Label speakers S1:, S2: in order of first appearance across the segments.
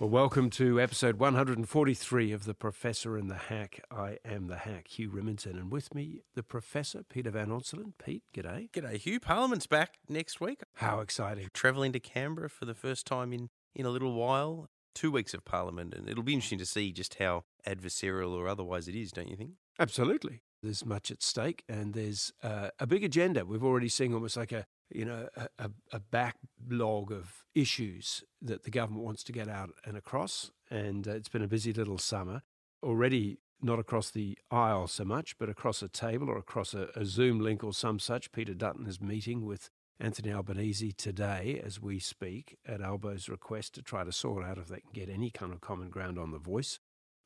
S1: Well, welcome to episode 143 of The Professor and the Hack. I am the Hack, Hugh Rimmington, and with me, the Professor, Peter Van Onselen. Pete, g'day.
S2: G'day, Hugh. Parliament's back next week.
S1: How exciting.
S2: Travelling to Canberra for the first time in, in a little while. Two weeks of Parliament, and it'll be interesting to see just how adversarial or otherwise it is, don't you think?
S1: Absolutely. There's much at stake, and there's uh, a big agenda. We've already seen almost like a you know, a, a, backlog of issues that the government wants to get out and across. And uh, it's been a busy little summer. Already not across the aisle so much, but across a table or across a, a Zoom link or some such. Peter Dutton is meeting with Anthony Albanese today as we speak at Albo's request to try to sort out if they can get any kind of common ground on the voice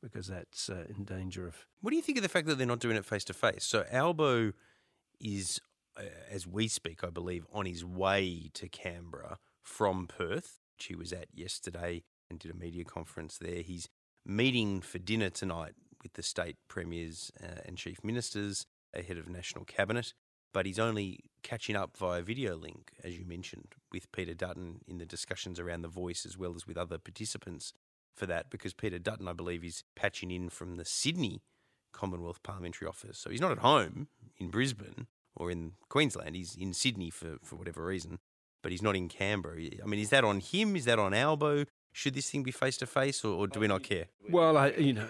S1: because that's uh, in danger of.
S2: What do you think of the fact that they're not doing it face to face? So Albo is as we speak, I believe, on his way to Canberra from Perth, which he was at yesterday and did a media conference there. He's meeting for dinner tonight with the state premiers uh, and chief ministers ahead of national cabinet, but he's only catching up via video link, as you mentioned, with Peter Dutton in the discussions around the voice as well as with other participants for that, because Peter Dutton, I believe, is patching in from the Sydney Commonwealth Parliamentary Office. So he's not at home in Brisbane, or in Queensland. He's in Sydney for, for whatever reason, but he's not in Canberra. I mean, is that on him? Is that on Albo? Should this thing be face to face, or do we not care?
S1: Well, I, you know,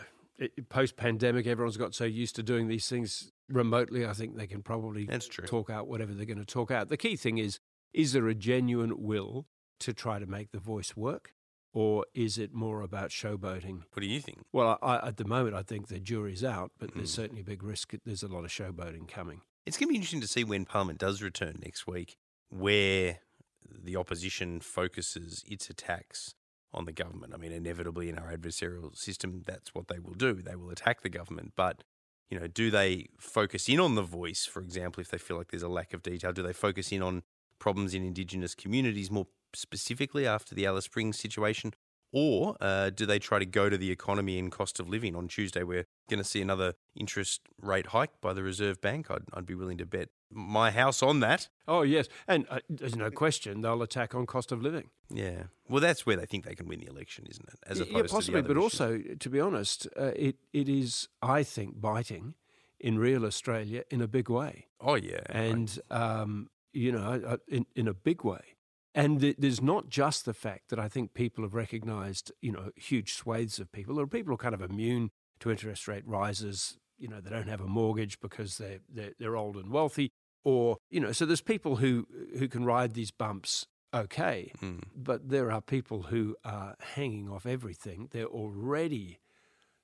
S1: post pandemic, everyone's got so used to doing these things remotely. I think they can probably
S2: That's true.
S1: talk out whatever they're going to talk out. The key thing is is there a genuine will to try to make the voice work? Or is it more about showboating?
S2: What do you think?
S1: Well, I, at the moment, I think the jury's out, but mm. there's certainly a big risk. There's a lot of showboating coming.
S2: It's going to be interesting to see when Parliament does return next week, where the opposition focuses its attacks on the government. I mean, inevitably in our adversarial system, that's what they will do. They will attack the government. But, you know, do they focus in on the voice, for example, if they feel like there's a lack of detail? Do they focus in on problems in Indigenous communities more specifically after the Alice Springs situation? Or uh, do they try to go to the economy and cost of living? On Tuesday, we're going to see another interest rate hike by the Reserve Bank. I'd, I'd be willing to bet my house on that.
S1: Oh, yes. And uh, there's no question they'll attack on cost of living.
S2: Yeah. Well, that's where they think they can win the election, isn't it?
S1: As opposed yeah, possibly. but also, to be honest, uh, it, it is, I think, biting in real Australia in a big way.
S2: Oh, yeah.
S1: And, um, you know, in, in a big way. And there's not just the fact that I think people have recognised, you know, huge swathes of people. There are people who are kind of immune to interest rate rises. You know, they don't have a mortgage because they're, they're, they're old and wealthy. Or, you know, so there's people who, who can ride these bumps okay. Mm. But there are people who are hanging off everything. They're already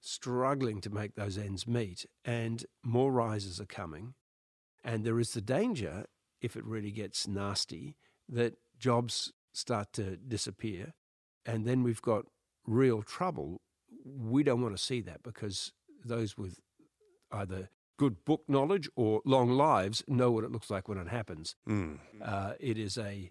S1: struggling to make those ends meet. And more rises are coming. And there is the danger, if it really gets nasty, that jobs start to disappear, and then we've got real trouble. We don't want to see that because those with either good book knowledge or long lives know what it looks like when it happens. Mm. Uh, it is a,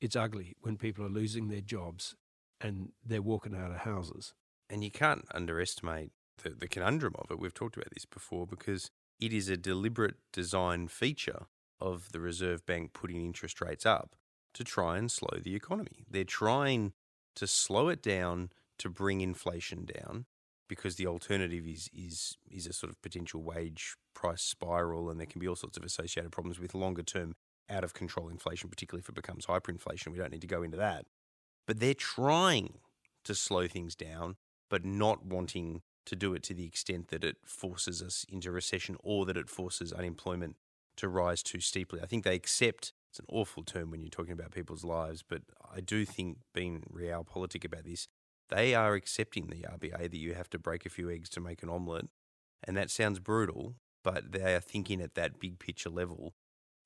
S1: it's ugly when people are losing their jobs and they're walking out of houses.
S2: And you can't underestimate the, the conundrum of it. We've talked about this before because it is a deliberate design feature of the Reserve Bank putting interest rates up to try and slow the economy. They're trying to slow it down to bring inflation down because the alternative is is is a sort of potential wage price spiral and there can be all sorts of associated problems with longer term out of control inflation particularly if it becomes hyperinflation. We don't need to go into that. But they're trying to slow things down but not wanting to do it to the extent that it forces us into recession or that it forces unemployment to rise too steeply. I think they accept it's an awful term when you're talking about people's lives, but I do think, being realpolitik about this, they are accepting the RBA that you have to break a few eggs to make an omelette. And that sounds brutal, but they are thinking at that big picture level.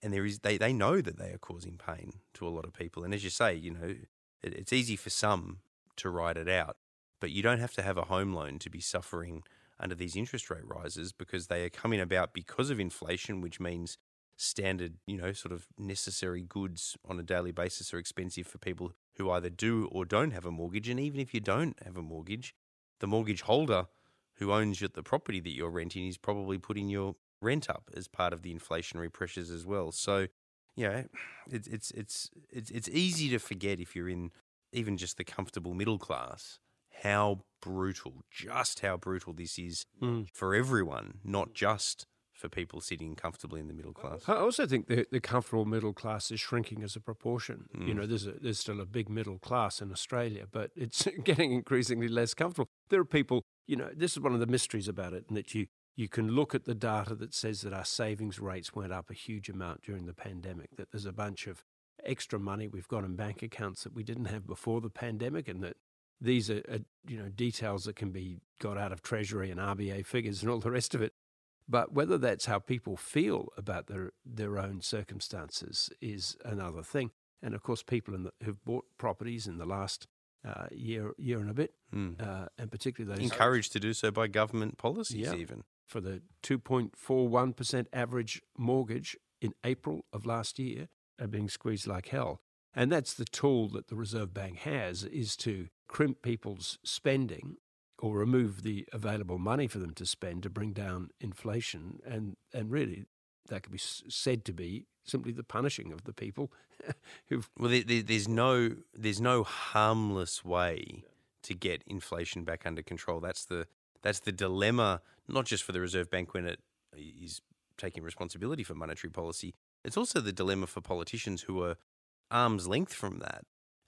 S2: And there is they, they know that they are causing pain to a lot of people. And as you say, you know, it, it's easy for some to ride it out, but you don't have to have a home loan to be suffering under these interest rate rises because they are coming about because of inflation, which means standard, you know, sort of necessary goods on a daily basis are expensive for people who either do or don't have a mortgage. And even if you don't have a mortgage, the mortgage holder who owns the property that you're renting is probably putting your rent up as part of the inflationary pressures as well. So, you know, it's it's it's it's it's easy to forget if you're in even just the comfortable middle class how brutal, just how brutal this is
S1: Mm.
S2: for everyone, not just for people sitting comfortably in the middle class.
S1: I also think the, the comfortable middle class is shrinking as a proportion. You
S2: Mm.
S1: know, there's a, there's still a big middle class in Australia, but it's getting increasingly less comfortable. There are people, you know, this is one of the mysteries about it, and that you you can look at the data that says that our savings rates went up a huge amount during the pandemic. That there's a bunch of extra money we've got in bank accounts that we didn't have before the pandemic, and that these are, are you know details that can be got out of Treasury and RBA figures and all the rest of it. But whether that's how people feel about their, their own circumstances is another thing. And of course, people in the, who've bought properties in the last uh, year year and a bit,
S2: Mm.
S1: uh, and particularly those
S2: Encouraged to do so by government policies,
S1: Yeah.
S2: even.
S1: for the 2.41% average mortgage in April of last year are being squeezed like hell. And that's the tool that the Reserve Bank has is to crimp people's spending or remove the available money for them to spend to bring down inflation. And, and really, that could be said to be simply the punishing of the people who've.
S2: Well, there, there, there's no there's no harmless way to get inflation back under control. That's the that's the dilemma, not just for the Reserve Bank when it uh, is taking responsibility for monetary policy. It's also the dilemma for politicians who are arm's length from that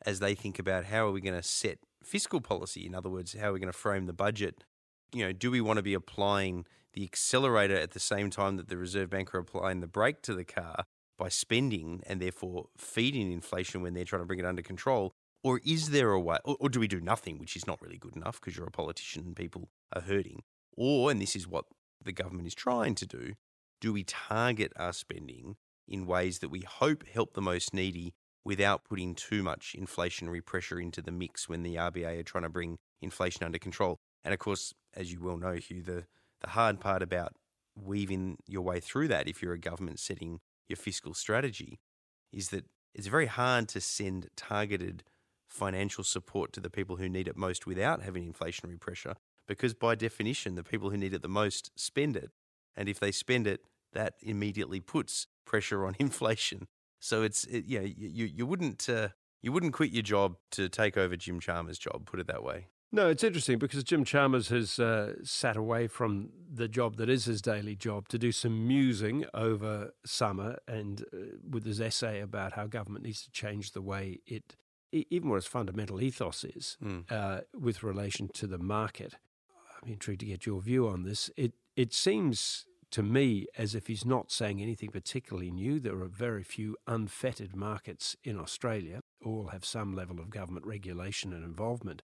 S2: as they think about how are we going to set fiscal policy. In other words, how are we going to frame the budget? You know, do we want to be applying the accelerator at the same time that the Reserve Bank are applying the brake to the car by spending and therefore feeding inflation when they're trying to bring it under control? Or is there a way, or, or do we do nothing, which is not really good enough because you're a politician and people are hurting? Or, and this is what the government is trying to do, do we target our spending in ways that we hope help the most needy without putting too much inflationary pressure into the mix when the RBA are trying to bring inflation under control? And of course, as you well know, Hugh, the, the hard part about weaving your way through that if you're a government setting your fiscal strategy is that it's very hard to send targeted financial support to the people who need it most without having inflationary pressure because by definition the people who need it the most spend it and if they spend it that immediately puts pressure on inflation so it's it, yeah you, you wouldn't uh, you wouldn't quit your job to take over Jim Chalmers' job put it that way
S1: No, it's interesting because Jim Chalmers has uh, sat away from the job that is his daily job to do some musing over summer and uh, with his essay about how government needs to change the way it, even what its fundamental ethos is
S2: Mm.
S1: uh, with relation to the market. I'm intrigued to get your view on this. It it seems to me as if he's not saying anything particularly new. There are very few unfettered markets in Australia. All have some level of government regulation and involvement.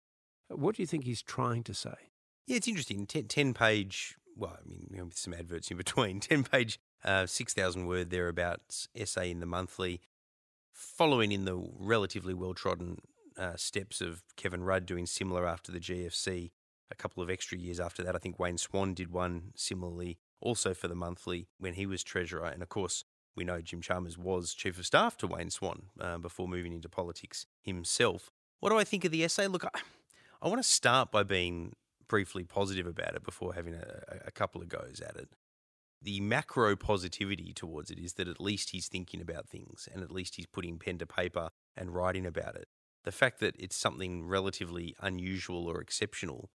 S1: What do you think he's trying to say?
S2: Yeah, it's interesting. Ten-page, well, I mean, with some adverts in between, 10 page, uh, 6,000 word thereabouts essay in the monthly, following in the relatively well trodden uh, steps of Kevin Rudd doing similar after the GFC. A couple of extra years after that, I think Wayne Swan did one similarly, also for the monthly when he was treasurer. And of course, we know Jim Chalmers was chief of staff to Wayne Swan uh, before moving into politics himself. What do I think of the essay? Look, I, I want to start by being briefly positive about it before having a, a couple of goes at it. The macro positivity towards it is that at least he's thinking about things and at least he's putting pen to paper and writing about it. The fact that it's something relatively unusual or exceptional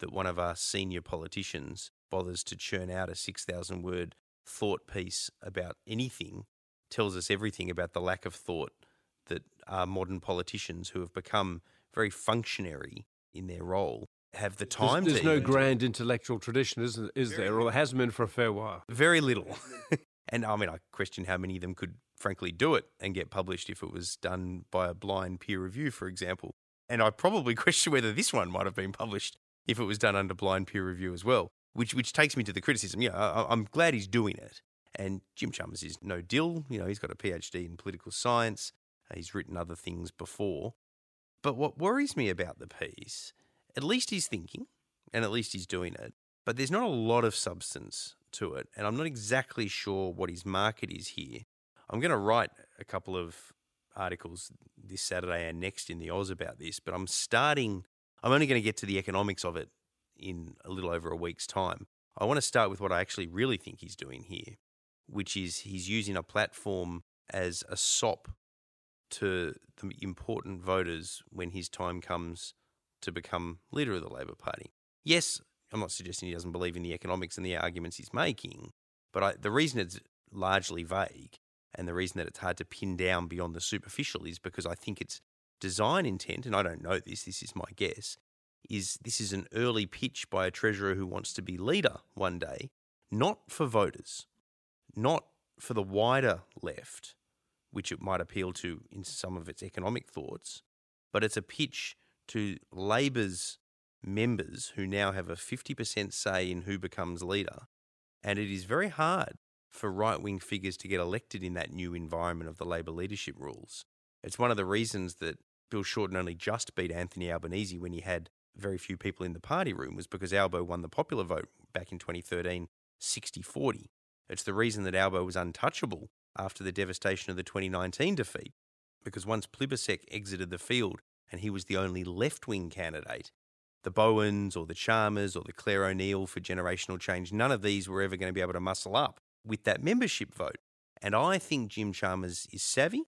S2: that one of our senior politicians bothers to churn out a 6,000 word thought piece about anything tells us everything about the lack of thought that our modern politicians who have become very functionary in their role have the time
S1: There's, there's no grand intellectual tradition, isn't is
S2: Very
S1: there? Or there hasn't been for a fair while.
S2: very little. and I mean, I question how many of them could frankly do it and get published if it was done by a blind peer review, for example. And I probably question whether this one might have been published if it was done under blind peer review as well, which which takes me to the criticism. Yeah, I, I'm glad he's doing it. And Jim Chalmers is no dill. You know, he's got a PhD in political science. Uh, He's written other things before. But what worries me about the piece, at least he's thinking and at least he's doing it, but there's not a lot of substance to it. And I'm not exactly sure what his market is here. I'm going to write a couple of articles this Saturday and next in the Oz about this, but I'm starting, I'm only going to get to the economics of it in a little over a week's time. I want to start with what I actually really think he's doing here, which is he's using a platform as a sop to the important voters when his time comes to become leader of the Labor Party. Yes, I'm not suggesting he doesn't believe in the economics and the arguments he's making, but I, the reason it's largely vague and the reason that it's hard to pin down beyond the superficial is because I think its design intent, and I don't know this, this is my guess, is this is an early pitch by a treasurer who wants to be leader one day, not for voters, not for the wider left, which it might appeal to in some of its economic thoughts, but it's a pitch to Labor's members who now have a 50% say in who becomes leader. And it is very hard for right wing figures to get elected in that new environment of the Labor leadership rules. It's one of the reasons that Bill Shorten only just beat Anthony Albanese when he had very few people in the party room, was because Albo won the popular vote back in 2013 60 40. It's the reason that Albo was untouchable after the devastation of the 2019 defeat, because once Plibersek exited the field and he was the only left wing candidate, the Bowens or the Chalmers or the Clare O'Neill for generational change, none of these were ever going to be able to muscle up with that membership vote. And I think Jim Chalmers is savvy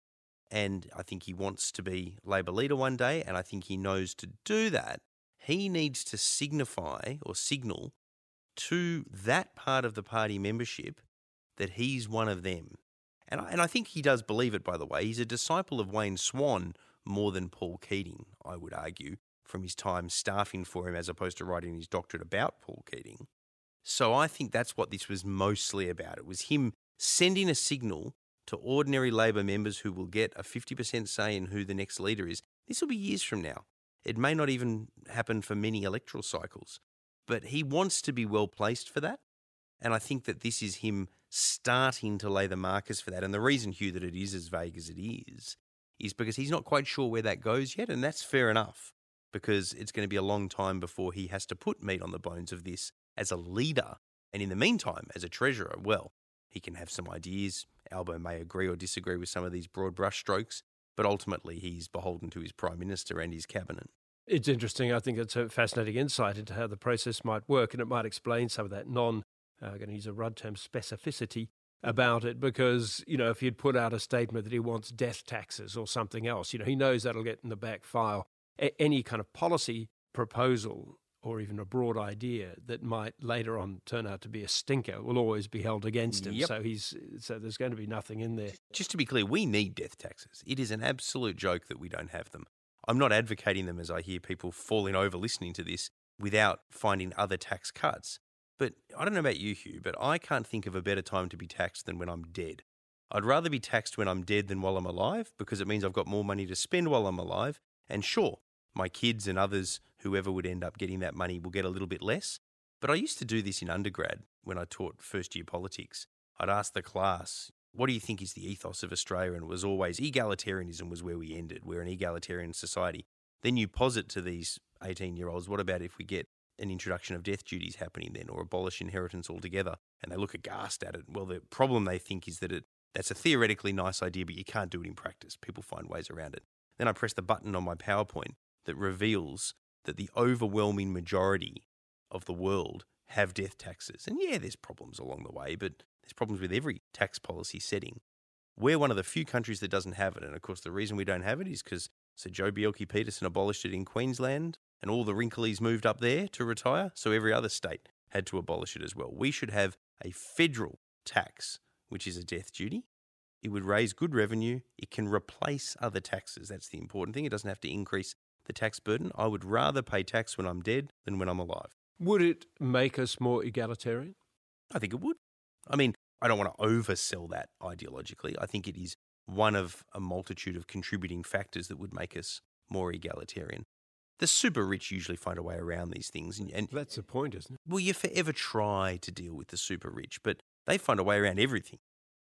S2: and I think he wants to be Labor leader one day. And I think he knows to do that, he needs to signify or signal to that part of the party membership that he's one of them. And I, and I think he does believe it, by the way. He's a disciple of Wayne Swan more than Paul Keating, I would argue, from his time staffing for him as opposed to writing his doctorate about Paul Keating. So I think that's what this was mostly about. It was him sending a signal to ordinary Labor members who will get a 50% say in who the next leader is. This will be years from now. It may not even happen for many electoral cycles, but he wants to be well placed for that. And I think that this is him starting to lay the markers for that. And the reason, Hugh, that it is as vague as it is, is because he's not quite sure where that goes yet. And that's fair enough because it's going to be a long time before he has to put meat on the bones of this as a leader. And in the meantime, as a treasurer, well, he can have some ideas. Albo may agree or disagree with some of these broad brushstrokes, but ultimately he's beholden to his prime minister and his cabinet.
S1: It's interesting. I think it's a fascinating insight into how the process might work, and it might explain some of that non, uh, going to use a Rudd term, specificity about it. Because, you know, if he'd put out a statement that he wants death taxes or something else, you know, he knows that'll get in the back file. A- any kind of policy proposal or even a broad idea that might later on turn out to be a stinker will always be held against him.
S2: Yep.
S1: So he's so there's going to be nothing in there.
S2: Just to be clear, we need death taxes. It is an absolute joke that we don't have them. I'm not advocating them as I hear people falling over listening to this without finding other tax cuts. But I don't know about you, Hugh, but I can't think of a better time to be taxed than when I'm dead. I'd rather be taxed when I'm dead than while I'm alive because it means I've got more money to spend while I'm alive. And sure, my kids and others, whoever would end up getting that money, will get a little bit less. But I used to do this in undergrad when I taught first year politics. I'd ask the class, what do you think is the ethos of Australia? And it was always egalitarianism was where we ended. We're an egalitarian society. Then you posit to these 18 year olds, what about if we get an introduction of death duties happening then or abolish inheritance altogether? And they look aghast at it. Well, the problem they think is that it that's a theoretically nice idea, but you can't do it in practice. People find ways around it. Then I press the button on my PowerPoint that reveals that the overwhelming majority of the world have death taxes. And yeah, there's problems along the way, but there's problems with every tax policy setting. We're one of the few countries that doesn't have it. And of course, the reason we don't have it is because Sir Joe Bjelke-Petersen abolished it in Queensland and all the wrinklies moved up there to retire. So every other state had to abolish it as well. We should have a federal tax, which is a death duty. It would raise good revenue. It can replace other taxes. That's the important thing. It doesn't have to increase the tax burden. I would rather pay tax when I'm dead than when I'm alive.
S1: Would it make us more egalitarian?
S2: I think it would. I mean, I don't want to oversell that ideologically. I think it is one of a multitude of contributing factors that would make us more egalitarian. The super rich usually find a way around these things. And, and
S1: That's the point, isn't it?
S2: Well, you forever try to deal with the super rich? But they find a way around everything.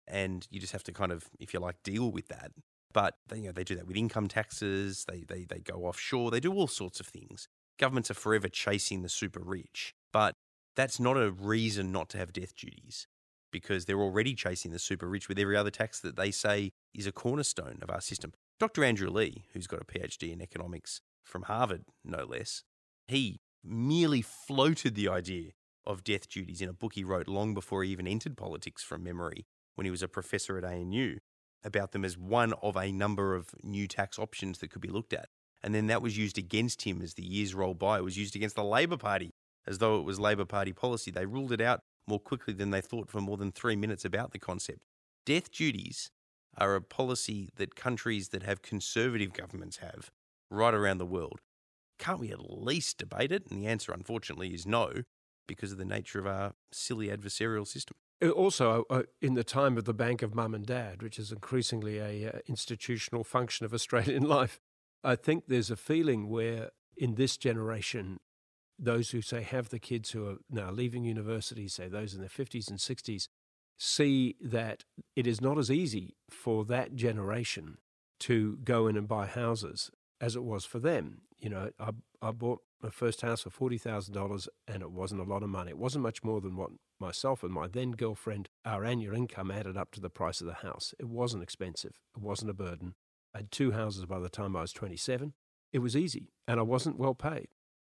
S2: And you just have to kind of, if you like, deal with that. But they, you know, they do that with income taxes. They, they, they go offshore. They do all sorts of things. Governments are forever chasing the super rich. But that's not a reason not to have death duties because they're already chasing the super rich with every other tax that they say is a cornerstone of our system. Dr. Andrew Leigh, who's got a PhD in economics from Harvard, no less, he merely floated the idea of death duties in a book he wrote long before he even entered politics from memory when he was a professor at ANU about them as one of a number of new tax options that could be looked at. And then that was used against him as the years rolled by. It was used against the Labor Party as though it was Labor Party policy. They ruled it out more quickly than they thought for more than three minutes about the concept. Death duties are a policy that countries that have conservative governments have right around the world. Can't we at least debate it? And the answer, unfortunately, is no, because of the nature of our silly adversarial system.
S1: Uh, also, uh, in the time of the Bank of Mum and Dad, which is increasingly a uh, institutional function of Australian life, I think there's a feeling where in this generation, those who say have the kids who are now leaving university, say those in their 50s and 60s, see that it is not as easy for that generation to go in and buy houses as it was for them. You know, I, I bought my first house for $40,000 and it wasn't a lot of money. It wasn't much more than what myself and my then girlfriend, our annual income added up to the price of the house. It wasn't expensive, it wasn't a burden. I had two houses by the time I was 27. It was easy and I wasn't well paid.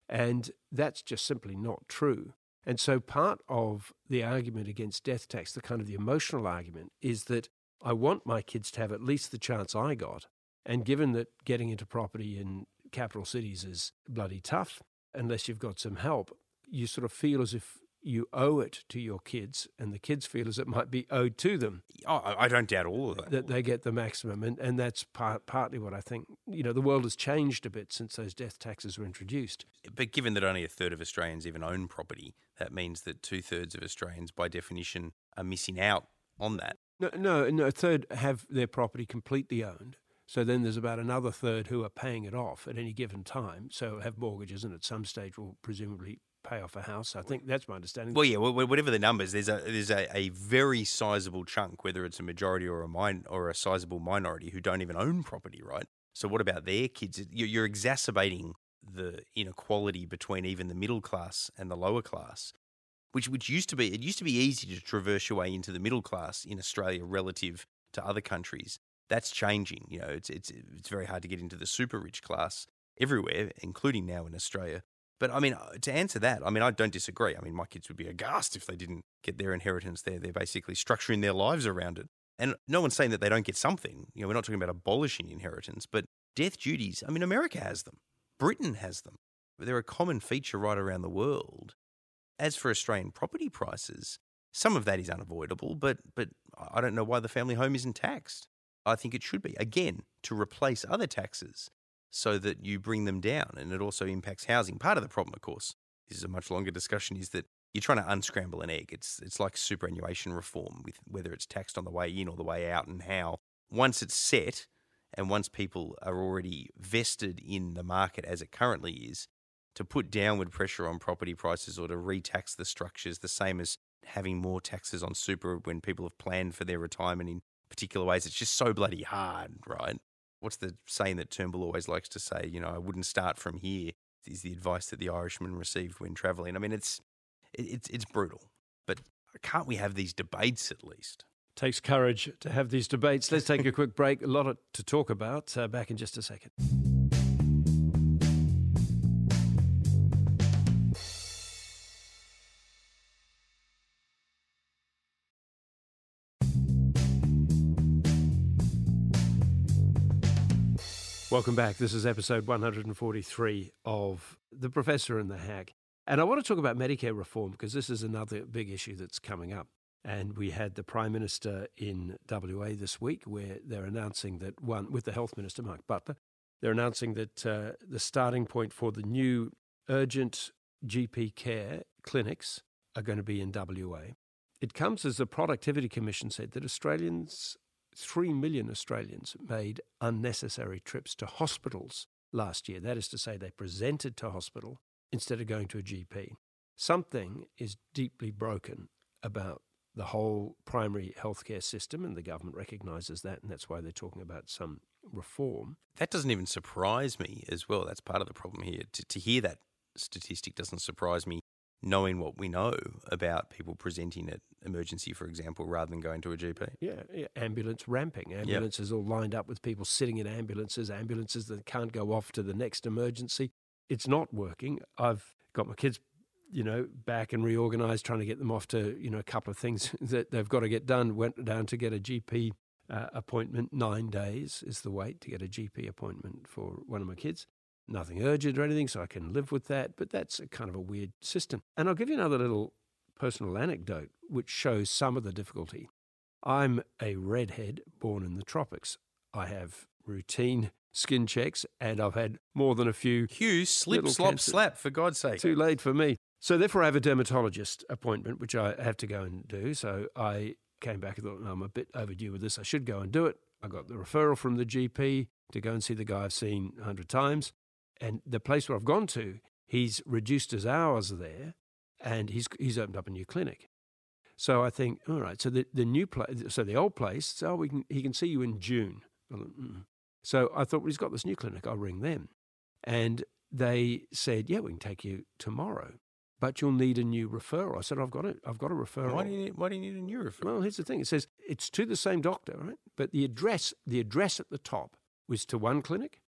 S1: And that's just simply not true. And so part of the argument against death tax, the kind of the emotional argument, is that I want my kids to have at least the chance I got. And given that getting into property in capital cities is bloody tough, unless you've got some help, you sort of feel as if you owe it to your kids, and the kids feel as it might be owed to them.
S2: Oh, I don't doubt all of that.
S1: That they get the maximum, and, and that's part, partly what I think. You know, the world has changed a bit since those death taxes were introduced.
S2: But given that only a third of Australians even own property, that means that two thirds of Australians, by definition, are missing out on that.
S1: No, no, no. A third have their property completely owned. So then there's about another third who are paying it off at any given time. So have mortgages, and at some stage will presumably pay off a house. I think that's my understanding.
S2: Well, yeah, whatever the numbers, there's a there's a, a very sizable chunk, whether it's a majority or a min- or a sizable minority, who don't even own property, right? So what about their kids? You're exacerbating the inequality between even the middle class and the lower class, which which used to be it used to be easy to traverse your way into the middle class in Australia relative to other countries. That's changing. You know, it's it's it's very hard to get into the super rich class everywhere, including now in Australia. But I mean, uh, to answer that, I mean, I don't disagree. I mean, my kids would be aghast if they didn't get their inheritance there. They're basically structuring their lives around it. And no one's saying that they don't get something. You know, we're not talking about abolishing inheritance, but death duties, I mean, America has them, Britain has them. They're a common feature right around the world. As for Australian property prices, some of that is unavoidable, but, but I don't know why the family home isn't taxed. I think it should be, again, to replace other taxes so that you bring them down. And it also impacts housing. Part of the problem, of course, this is a much longer discussion, is that you're trying to unscramble an egg. It's it's like superannuation reform, with whether it's taxed on the way in or the way out, and how once it's set, and once people are already vested in the market as it currently is, to put downward pressure on property prices or to retax the structures, the same as having more taxes on super when people have planned for their retirement in particular ways. It's just so bloody hard, right? what's the saying that Turnbull always likes to say? You know, I wouldn't start from here. Is the advice that the Irishman received when travelling? I mean, it's it's it's brutal, but can't we have these debates at least?
S1: Takes courage to have these debates. Let's take a quick break. A lot to talk about. Uh, back in just a second. Welcome back. This is episode 143 of The Professor and the Hack. And I want to talk about Medicare reform because this is another big issue that's coming up. And we had the Prime Minister in WA this week where they're announcing that one, with the Health Minister, Mark Butler, they're announcing that uh, the starting point for the new urgent GP care clinics are going to be in WA. It comes as the Productivity Commission said that Australians 3 million Australians made unnecessary trips to hospitals last year. That is to say, they presented to hospital instead of going to a GP. Something is deeply broken about the whole primary healthcare system, and the government recognises that, and that's why they're talking about some reform.
S2: That doesn't even surprise me as well. That's part of the problem here. To, to hear that statistic doesn't surprise me knowing what we know about people presenting at emergency, for example, rather than going to a GP.
S1: Yeah, yeah. ambulance ramping. Ambulances yep. all lined up with people sitting in ambulances, ambulances that can't go off to the next emergency. It's not working. I've got my kids, you know, back and reorganized, trying to get them off to, you know, a couple of things that they've got to get done. Went down to get a GP uh, appointment. Nine days is the wait to get a GP appointment for one of my kids. Nothing urgent or anything, so I can live with that. But that's a kind of a weird system. And I'll give you another little personal anecdote which shows some of the difficulty. I'm a redhead born in the tropics. I have routine skin checks, and I've had more than a few.
S2: Hugh, slip, slop,
S1: cancer.
S2: slap, for God's sake.
S1: Too late for me. So therefore, I have a dermatologist appointment, which I have to go and do. So I came back and thought, no, I'm a bit overdue with this. I should go and do it. I got the referral from the GP to go and see the guy I've seen a hundred times, and the place where I've gone to, he's reduced his hours there, and he's he's opened up a new clinic. So I think, all right. So the, the new place, so the old place, so we can he can see you in June. So I thought, well, he's got this new clinic. I'll ring them, and they said, yeah, we can take you tomorrow, but you'll need a new referral. I said, I've got it. I've got a referral.
S2: Why do you need, why do you need a new referral?
S1: Well, here's the thing. It says it's to the same doctor, right? But the address, the address at the top was to one clinic,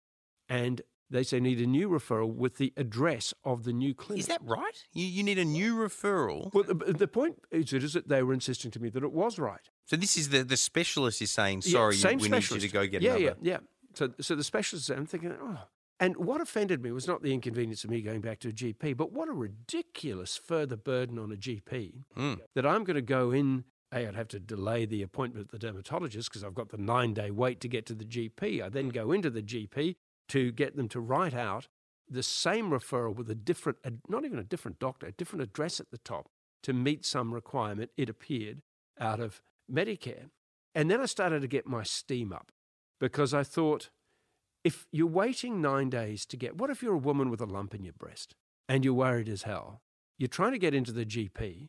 S1: and they say need a new referral with the address of the new clinic.
S2: Is that right? You, you need a new referral.
S1: Well, the, the point is, is that they were insisting to me that it was right.
S2: So this is the, the specialist is saying,
S1: Yeah,
S2: sorry,
S1: same
S2: we need you to go get
S1: yeah,
S2: another.
S1: Yeah, yeah, So, so the specialist, I'm thinking, oh. And what offended me was not the inconvenience of me going back to a GP, but what a ridiculous further burden on a GP
S2: Mm.
S1: that I'm going to go in. A, I'd have to delay the appointment at the dermatologist because I've got the nine day wait to get to the GP. I then go into the GP to get them to write out the same referral with a different, not even a different doctor, a different address at the top to meet some requirement, it appeared, out of Medicare. And then I started to get my steam up because I thought, if you're waiting nine days to get, what if you're a woman with a lump in your breast and you're worried as hell? You're trying to get into the GP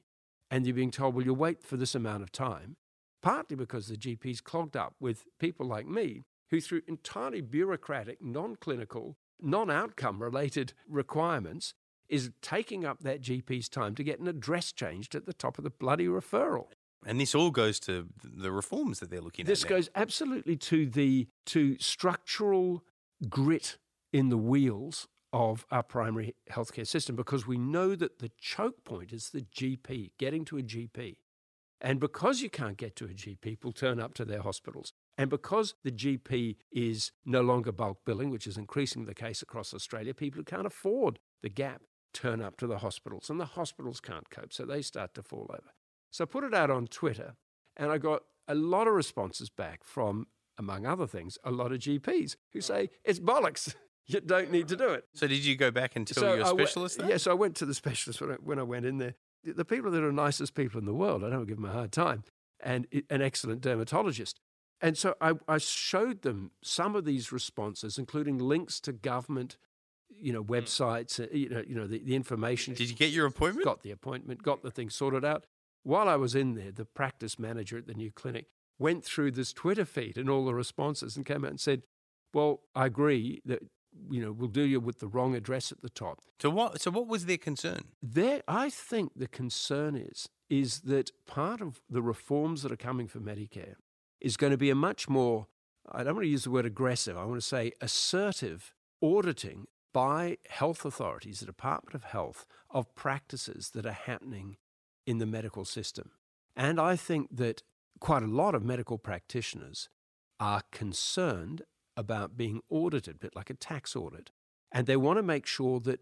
S1: and you're being told, well, you'll wait for this amount of time, partly because the GP's clogged up with people like me who, through entirely bureaucratic, non clinical, non outcome related requirements, is taking up that GP's time to get an address changed at the top of the bloody referral.
S2: And this all goes to the reforms that they're looking
S1: This
S2: at. now.
S1: goes absolutely to the to structural grit in the wheels of our primary healthcare system because we know that the choke point is the GP, getting to a GP. And because you can't get to a GP, people turn up to their hospitals. And because the GP is no longer bulk billing, which is increasingly the case across Australia, people who can't afford the gap turn up to the hospitals. And the hospitals can't cope, so they start to fall over. So I put it out on Twitter, and I got a lot of responses back from, among other things, a lot of GPs who say, it's bollocks. You don't need to do it.
S2: So did you go back and tell your
S1: I went-
S2: specialist that?
S1: Yeah, so I went to the specialist when I, when I went in there. The, the people that are nicest people in the world, I don't give them a hard time, and an excellent dermatologist. And so I, I showed them some of these responses, including links to government, you know, websites, uh, you know, you know the, the information.
S2: Did you get your appointment?
S1: Got the appointment, got the thing sorted out. While I was in there, the practice manager at the new clinic went through this Twitter feed and all the responses and came out and said, "Well, I agree that you know we'll do you with the wrong address at the top."
S2: So what? So what was their concern?
S1: There, I think the concern is is that part of the reforms that are coming for Medicare is going to be a much more I don't want to use the word aggressive. I want to say assertive auditing by health authorities, the Department of Health, of practices that are happening in the medical system. And I think that quite a lot of medical practitioners are concerned about being audited, a bit like a tax audit. And they want to make sure that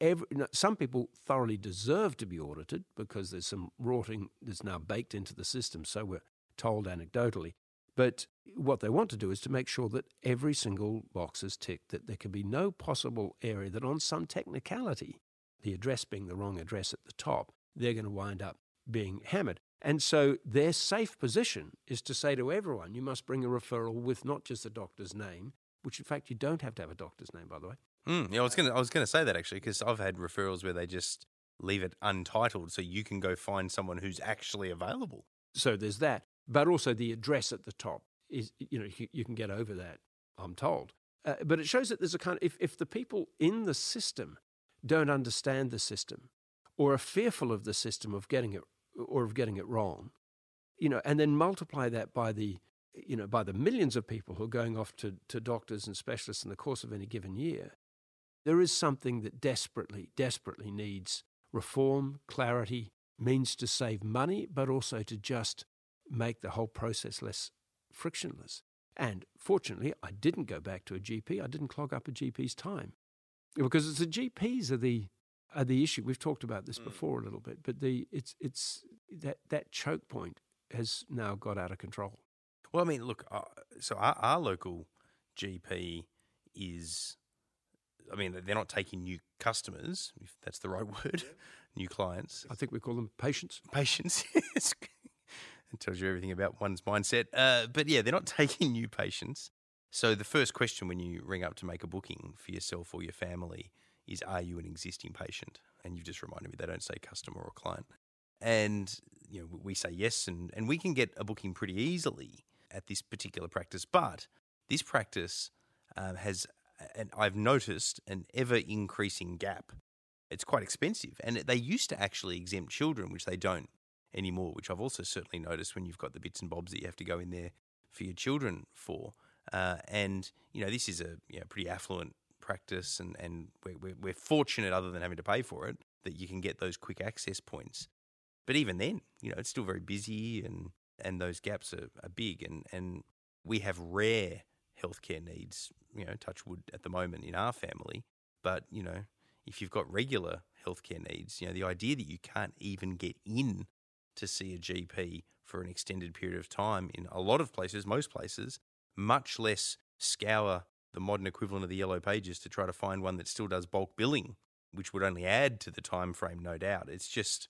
S1: every, some people thoroughly deserve to be audited because there's some rotting that's now baked into the system, so we're told anecdotally. But what they want to do is to make sure that every single box is ticked, that there can be no possible area that on some technicality, the address being the wrong address at the top, they're going to wind up being hammered. And so their safe position is to say to everyone, you must bring a referral with not just the doctor's name, which in fact you don't have to have a doctor's name, by the way.
S2: Mm, yeah, I was gonna I was gonna say that actually because I've had referrals where they just leave it untitled, so you can go find someone who's actually available.
S1: So there's that. But also the address at the top is, you know, you, can get over that, I'm told. Uh, but it shows that there's a kind of, if, if the people in the system don't understand the system or are fearful of the system of getting it or of getting it wrong, you know, and then multiply that by the, you know, by the millions of people who are going off to, to doctors and specialists in the course of any given year, there is something that desperately, desperately needs reform, clarity, means to save money, but also to just make the whole process less frictionless. And fortunately, I didn't go back to a GP. I didn't clog up a GP's time. because it's the GPs are the are the issue. We've talked about this
S2: Mm.
S1: before a little bit, but the it's it's that that choke point has now got out of control.
S2: Well, I mean, look, uh, so our, our local GP is, I mean, they're not taking new customers, if that's the right word, new clients.
S1: I think we call them patients.
S2: Patients. yes. It tells you everything about one's mindset. Uh, but yeah, they're not taking new patients. So the first question when you ring up to make a booking for yourself or your family is, are you an existing patient? And you've just reminded me they don't say customer or client. And you know, we say yes, and, and we can get a booking pretty easily at this particular practice. But this practice um, has, and I've noticed, an ever increasing gap. It's quite expensive, and they used to actually exempt children, which they don't anymore. Which I've also certainly noticed when you've got the bits and bobs that you have to go in there for your children for. Uh, and you know, this is a you know, pretty affluent practice, and and we're, we're, we're fortunate, other than having to pay for it, that you can get those quick access points. But even then, you know, it's still very busy, and and those gaps are, are big, and and we have rare healthcare needs. You know, touch wood at the moment in our family, but you know, if you've got regular healthcare needs, you know, the idea that you can't even get in to see a GP for an extended period of time in a lot of places, most places, much less scour the modern equivalent of the yellow pages to try to find one that still does bulk billing, which would only add to the time frame, no doubt. It's just,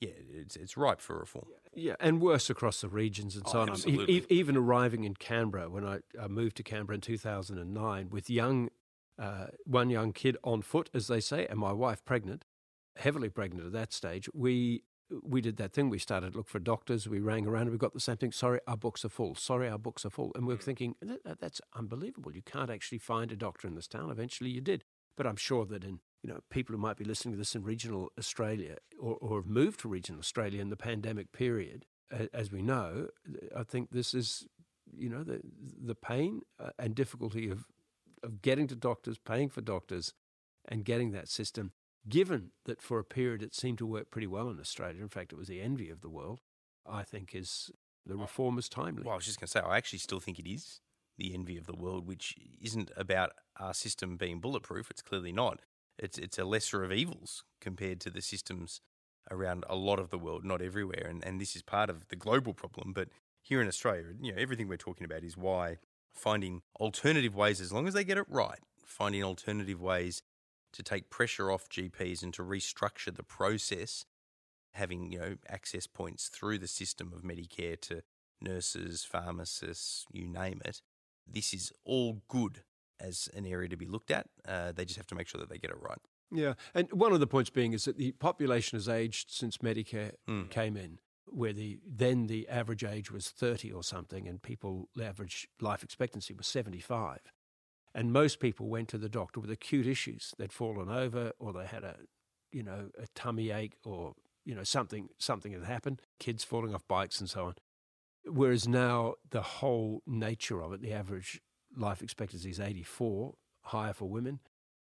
S2: yeah, it's it's ripe for reform.
S1: Yeah, and worse across the regions and so
S2: Oh,
S1: on. E-
S2: absolutely.
S1: e- even arriving in Canberra when I, I moved to Canberra in 2009 with young, uh, one young kid on foot, as they say, and my wife pregnant, heavily pregnant at that stage. We we did that thing. We started to look for doctors. We rang around and we got the same thing. Sorry, our books are full. Sorry, our books are full. And we were thinking "That- that- that's unbelievable. You can't actually find a doctor in this town. Eventually, you did. But I'm sure that in you know people who might be listening to this in regional Australia or, or have moved to regional Australia in the pandemic period, as we know, I think this is you know the the pain uh, and difficulty of of getting to doctors, paying for doctors, and getting that system. Given that for a period it seemed to work pretty well in Australia, in fact, it was the envy of the world. I think is the reform is timely.
S2: Well, I was just going to say, I actually still think it is the envy of the world, which isn't about our system being bulletproof. It's clearly not. It's it's a lesser of evils compared to the systems around a lot of the world, not everywhere. And and this is part of the global problem. But here in Australia, you know, everything we're talking about is why finding alternative ways, as long as they get it right, finding alternative ways to take pressure off GPs and to restructure the process, having you know access points through the system of Medicare to nurses, pharmacists, you name it. This is all good as an area to be looked at. Uh, they just have to make sure that they get it right.
S1: Yeah, and one of the points being is that the population has aged since Medicare
S2: Mm.
S1: came in, where the then the average age was thirty or something, and people the average life expectancy was seventy five, and most people went to the doctor with acute issues. They'd fallen over, or they had a, you know, a tummy ache, or you know something something had happened. Kids falling off bikes and so on. Whereas now the whole nature of it, the average life expectancy is eighty four, higher for women.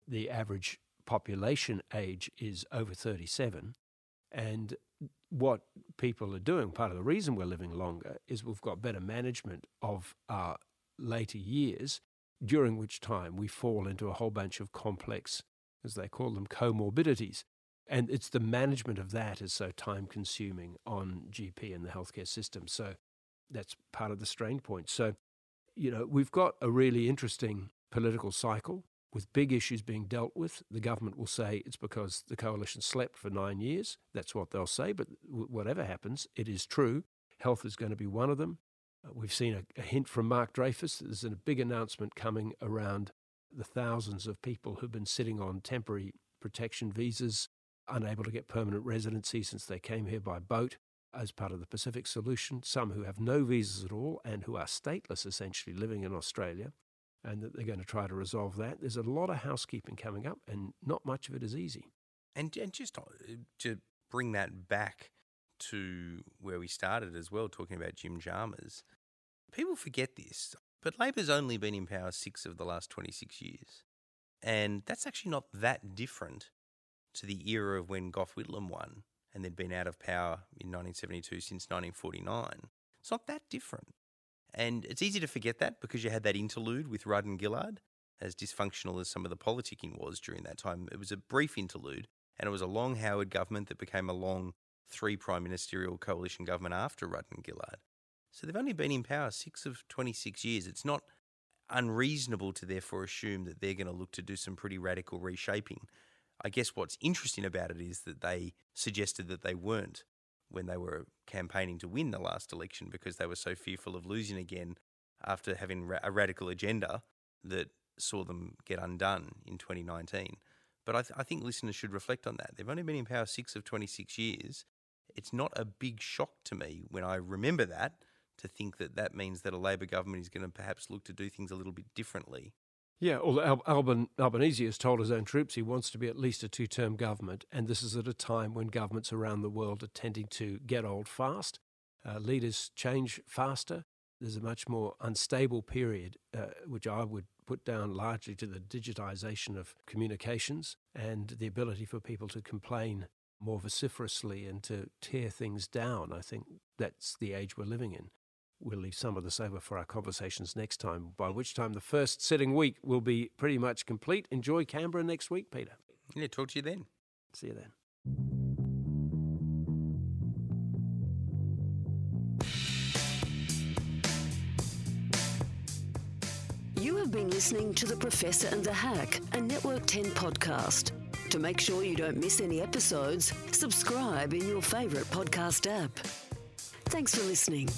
S1: The average population age is over 37. And what people are doing, part of the reason we're living longer, is we've got better management of our later years, during which time we fall into a whole bunch of complex, as they call them, comorbidities. And it's the management of that is so time consuming on GP and the healthcare system. So that's part of the strain point. So, you know, we've got a really interesting political cycle with big issues being dealt with. The government will say it's because the coalition slept for nine years. That's what they'll say. But whatever happens, it is true. Health is going to be one of them. Uh, we've seen a, a hint from Mark Dreyfus. that There's a big announcement coming around the thousands of people who've been sitting on temporary protection visas, unable to get permanent residency since they came here by boat as part of the Pacific solution. Some who have no visas at all and who are stateless, essentially living in Australia and that they're going to try to resolve that. There's a lot of housekeeping coming up, and not much of it is easy.
S2: And, and just uh, to bring that back to where we started as well, talking about Jim Chalmers, people forget this, but Labor's only been in power six of the last 26 years. And that's actually not that different to the era of when Gough Whitlam won and they'd been out of power in 1972 since 1949. It's not that different. And it's easy to forget that because you had that interlude with Rudd and Gillard. as dysfunctional as some of the politicking was during that time. It was a brief interlude, and it was a long Howard government that became a long three prime ministerial coalition government after Rudd and Gillard. So they've only been in power six of 26 years. It's not unreasonable to therefore assume that they're going to look to do some pretty radical reshaping. I guess what's interesting about it is that they suggested that they weren't when they were campaigning to win the last election because they were so fearful of losing again after having a radical agenda that saw them get undone in 2019. But I, th- I, think listeners should reflect on that. They've only been in power six of 26 years. It's not a big shock to me when I remember that to think that that means that a Labor government is going to perhaps look to do things a little bit differently.
S1: Yeah, although Alban, Albanese has told his own troops he wants to be at least a two term government, and this is at a time when governments around the world are tending to get old fast. Uh, leaders change faster. There's a much more unstable period, uh, which I would put down largely to the digitization of communications and the ability for people to complain more vociferously and to tear things down. I think that's the age we're living in. We'll leave some of this over for our conversations next time, by which time the first sitting week will be pretty much complete. Enjoy Canberra next week, Peter.
S2: Yeah, talk to you then.
S1: See you then.
S3: You have been listening to The Professor and the Hack, a Network 10 podcast. To make sure you don't miss any episodes, subscribe in your favourite podcast app. Thanks for listening.